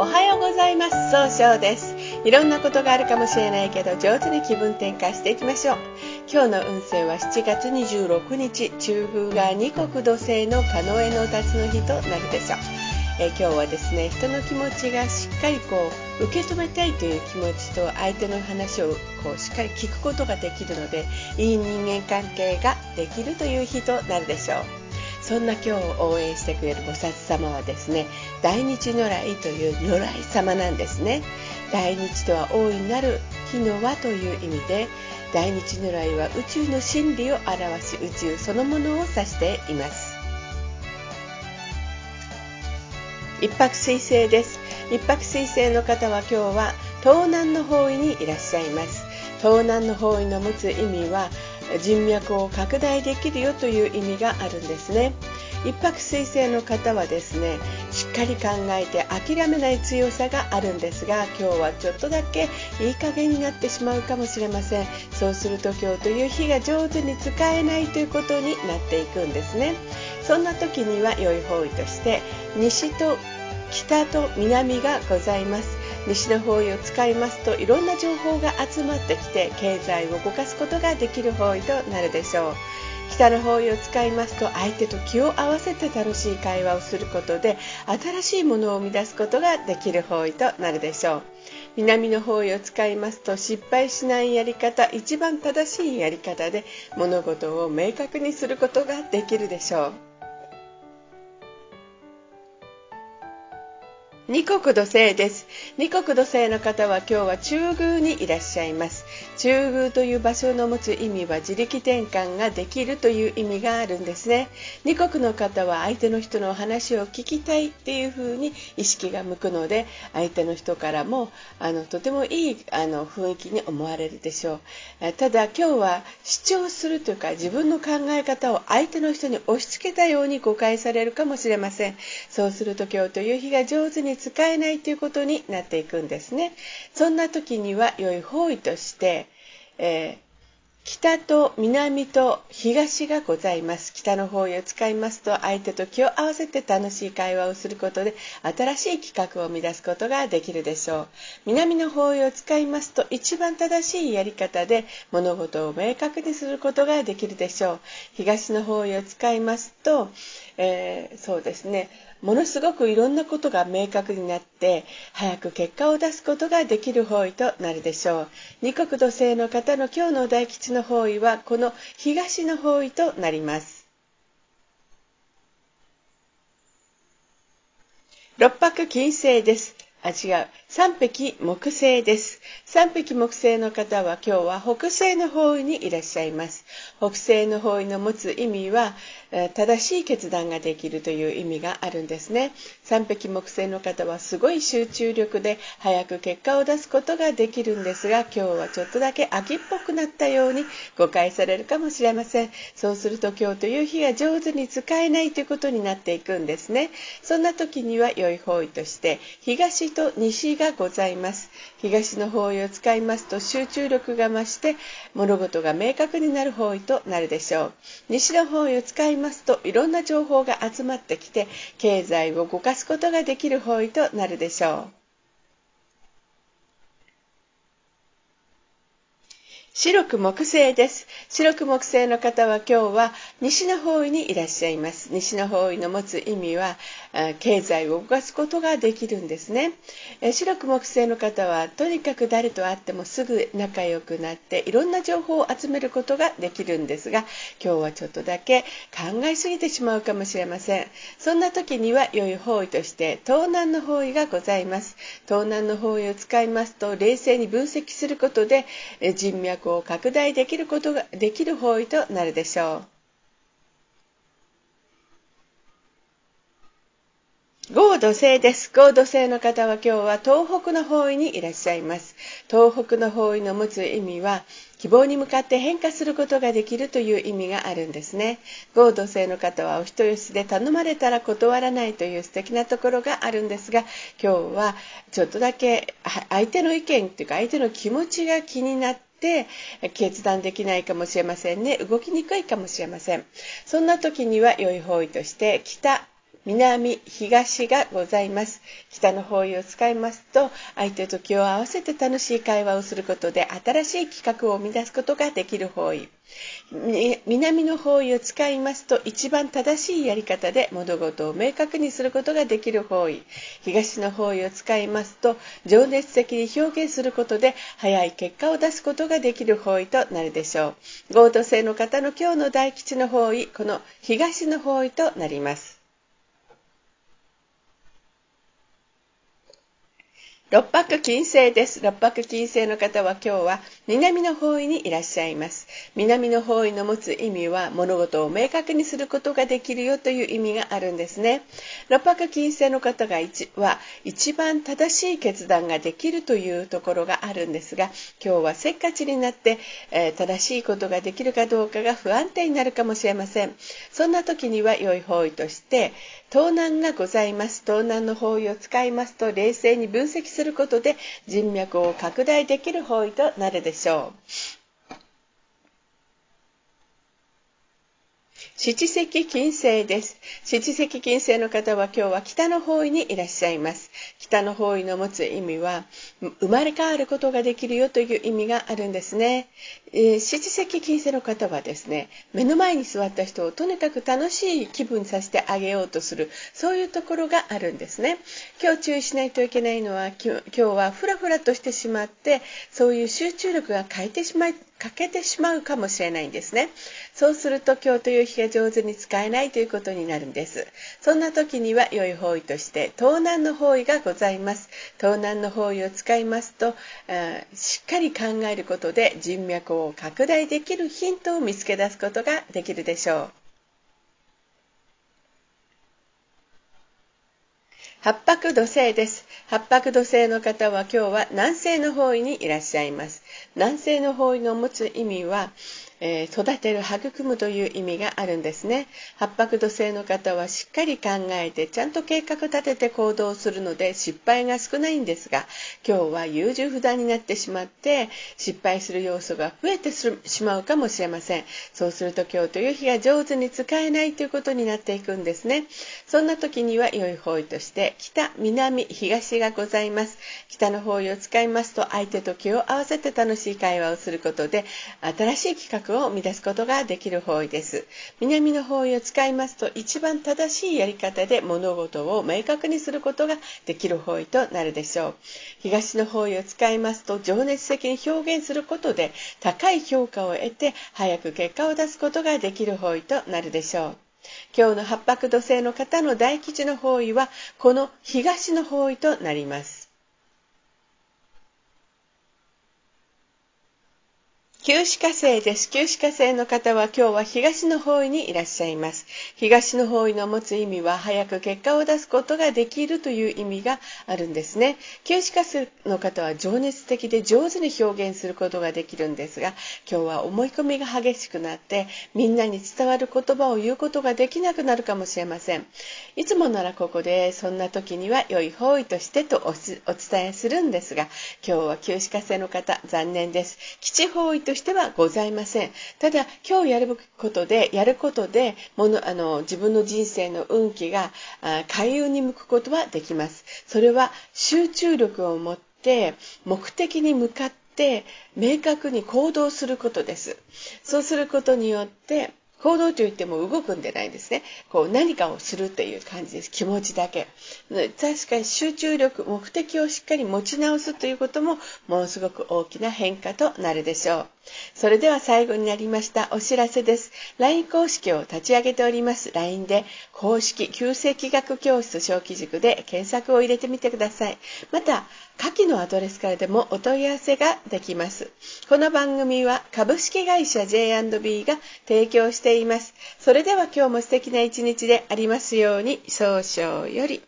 おはようございます。総称です。いろんなことがあるかもしれないけど上手に気分転換していきましょう。今日の運勢は7月26日中宮が二国土星の狩野への立つの日となるでしょう。え今日はですね人の気持ちがしっかりこう受け止めたいという気持ちと相手の話をこうしっかり聞くことができるのでいい人間関係ができるという日となるでしょう。そんな今日を応援してくれる菩薩様はですね大日如来という如来様なんですね。大日とは大いなる日の輪という意味で大日如来は宇宙の真理を表し宇宙そのものを指しています。一泊水星です。一泊水星の方は今日は東南の方位にいらっしゃいます。東南の方位の持つ意味は人脈を拡大できるよという意味があるんですね。一泊水星の方はですねしっかり考えて諦めない強さがあるんですが今日はちょっとだけいい加減になってしまうかもしれません。そうすると今日という日が上手に使えないということになっていくんですね。そんな時には良い方位として西と北と南がございます。西の方位を使いますといろんな情報が集まってきて経済を動かすことができる方位となるでしょう。北の方位を使いますと相手と気を合わせて楽しい会話をすることで新しいものを生み出すことができる方位となるでしょう。南の方位を使いますと失敗しないやり方一番正しいやり方で物事を明確にすることができるでしょう。二国土星です。二国土星の方は今日は中宮にいらっしゃいます。中宮という場所の持つ意味は自力転換ができるという意味があるんですね。二国の方は相手の人の話を聞きたいっていう風に意識が向くので、相手の人からもあのとてもいいあの雰囲気に思われるでしょう。ただ今日は主張するというか自分の考え方を相手の人に押し付けたように誤解されるかもしれません。そうすると今日という日が上手に使えないということになっていくんですね。そんな時には良い方位として、えー北と南と東がございます。北の方位を使いますと相手と気を合わせて楽しい会話をすることで新しい企画を生み出すことができるでしょう。南の方位を使いますと一番正しいやり方で物事を明確にすることができるでしょう。東の方位を使いますと、えー、そうですね。ものすごくいろんなことが明確になって早く結果を出すことができる方位となるでしょう。二国土星の方の今日の大吉の方位はこの東の方位となります。六白金星です。あ、違う。三匹木星です。三匹木星の方は今日は北西の方位にいらっしゃいます。北西の方位の持つ意味は、正しい決断ができるという意味があるんですね。三匹木星の方はすごい集中力で早く結果を出すことができるんですが、今日はちょっとだけ秋っぽくなったように誤解されるかもしれません。そうすると今日という日が上手に使えないということになっていくんですね。そんな時には良い方位として、東と西がございます。東の方位を使いますと集中力が増して物事が明確になる方位となるでしょう。西の方位を使いますといろんな情報が集まってきて経済を動かすことができる方位となるでしょう。白く木星です。白く木星の方は今日は西の方位にいらっしゃいます。西の方位の持つ意味は、経済を動かすことができるんですね。白く木星の方はとにかく誰と会ってもすぐ仲良くなっていろんな情報を集めることができるんですが、今日はちょっとだけ考えすぎてしまうかもしれません。そんな時には良い方位として東南の方位がございます。東南の方位を使いますと冷静に分析することで人脈を拡大できることができる方位となるでしょう。合土星です。合土星の方は今日は東北の方位にいらっしゃいます。東北の方位の持つ意味は、希望に向かって変化することができるという意味があるんですね。合土星の方はお人よしで頼まれたら断らないという素敵なところがあるんですが、今日はちょっとだけ相手の意見っていうか相手の気持ちが気になってっ決断できないかもしれませんね動きにくいかもしれませんそんな時には良い方位として北南、東がございます。北の方位を使いますと、相手と気を合わせて楽しい会話をすることで、新しい企画を生み出すことができる方位。南の方位を使いますと、一番正しいやり方で物事を明確にすることができる方位。東の方位を使いますと、情熱的に表現することで、早い結果を出すことができる方位となるでしょう。合同性の方の今日の大吉の方位、この東の方位となります。六白金星です。六白金星の方は今日は南の方位にいらっしゃいます。南の方位の持つ意味は物事を明確にすることができるよという意味があるんですね。六白金星の方が一は一番正しい決断ができるというところがあるんですが、今日はせっかちになって、えー、正しいことができるかどうかが不安定になるかもしれません。そんな時には良い方位として、盗難がございます。盗難の方位を使いますと冷静に分析するすることで人脈を拡大できる方位となるでしょう。七石金星です。七石金星の方は今日は北の方位にいらっしゃいます。北の方位の持つ意味は、生まれ変わることができるよという意味があるんですね。えー、七石金星の方はですね、目の前に座った人をとにかく楽しい気分にさせてあげようとする、そういうところがあるんですね。今日注意しないといけないのは、今日はふらふらとしてしまって、そういう集中力が欠いてしまい、欠けてしまうかもしれないんですね。そうすると今日という日が上手に使えないということになるんです。そんな時には良い方位として盗難の方位がございます。盗難の方位を使いますとえ、しっかり考えることで人脈を拡大できるヒントを見つけ出すことができるでしょう。八白土星です。八白土星の方は今日は南西の方位にいらっしゃいます。南西の方位の持つ意味は、えー、育てる育むという意味があるんですね。八白土星の方はしっかり考えてちゃんと計画立てて行動するので失敗が少ないんですが今日は優柔不断になってしまって失敗する要素が増えてしまうかもしれません。そうすると今日という日が上手に使えないということになっていくんですね。そんな時には良い方位として北南東がございます。北の方位を使いますと相手と気を合わせて楽しい会話をすることで新しい企画を生み出すことができる方位です。南の方位を使いますと一番正しいやり方で物事を明確にすることができる方位となるでしょう。東の方位を使いますと情熱的に表現することで高い評価を得て早く結果を出すことができる方位となるでしょう。今日の八白土星の方の大吉の方位はこの東の方位となります。旧歯科生です。旧歯科生の方は今日は東の方位にいらっしゃいます。東の方位の持つ意味は早く結果を出すことができるという意味があるんですね。旧歯科生の方は情熱的で上手に表現することができるんですが、今日は思い込みが激しくなってみんなに伝わる言葉を言うことができなくなるかもしれません。いつもならここでそんな時には良い方位としてとお伝えするんですが、今日は旧歯科生の方残念です。基地方位としてはございません。ただ、今日やることで、やることで、ものあの自分の人生の運気が開運に向くことはできます。それは集中力を持って目的に向かって明確に行動することです。そうすることによって行動といっても動くんでないんですね。こう何かをするっていう感じです。気持ちだけ。確かに集中力、目的をしっかり持ち直すということもものすごく大きな変化となるでしょう。それでは最後になりましたお知らせです。LINE 公式を立ち上げております。LINE で公式旧世紀学教室小規塾で検索を入れてみてください。また、下記のアドレスからでもお問い合わせができます。この番組は株式会社 J&B が提供しています。それでは今日も素敵な一日でありますように、早々より。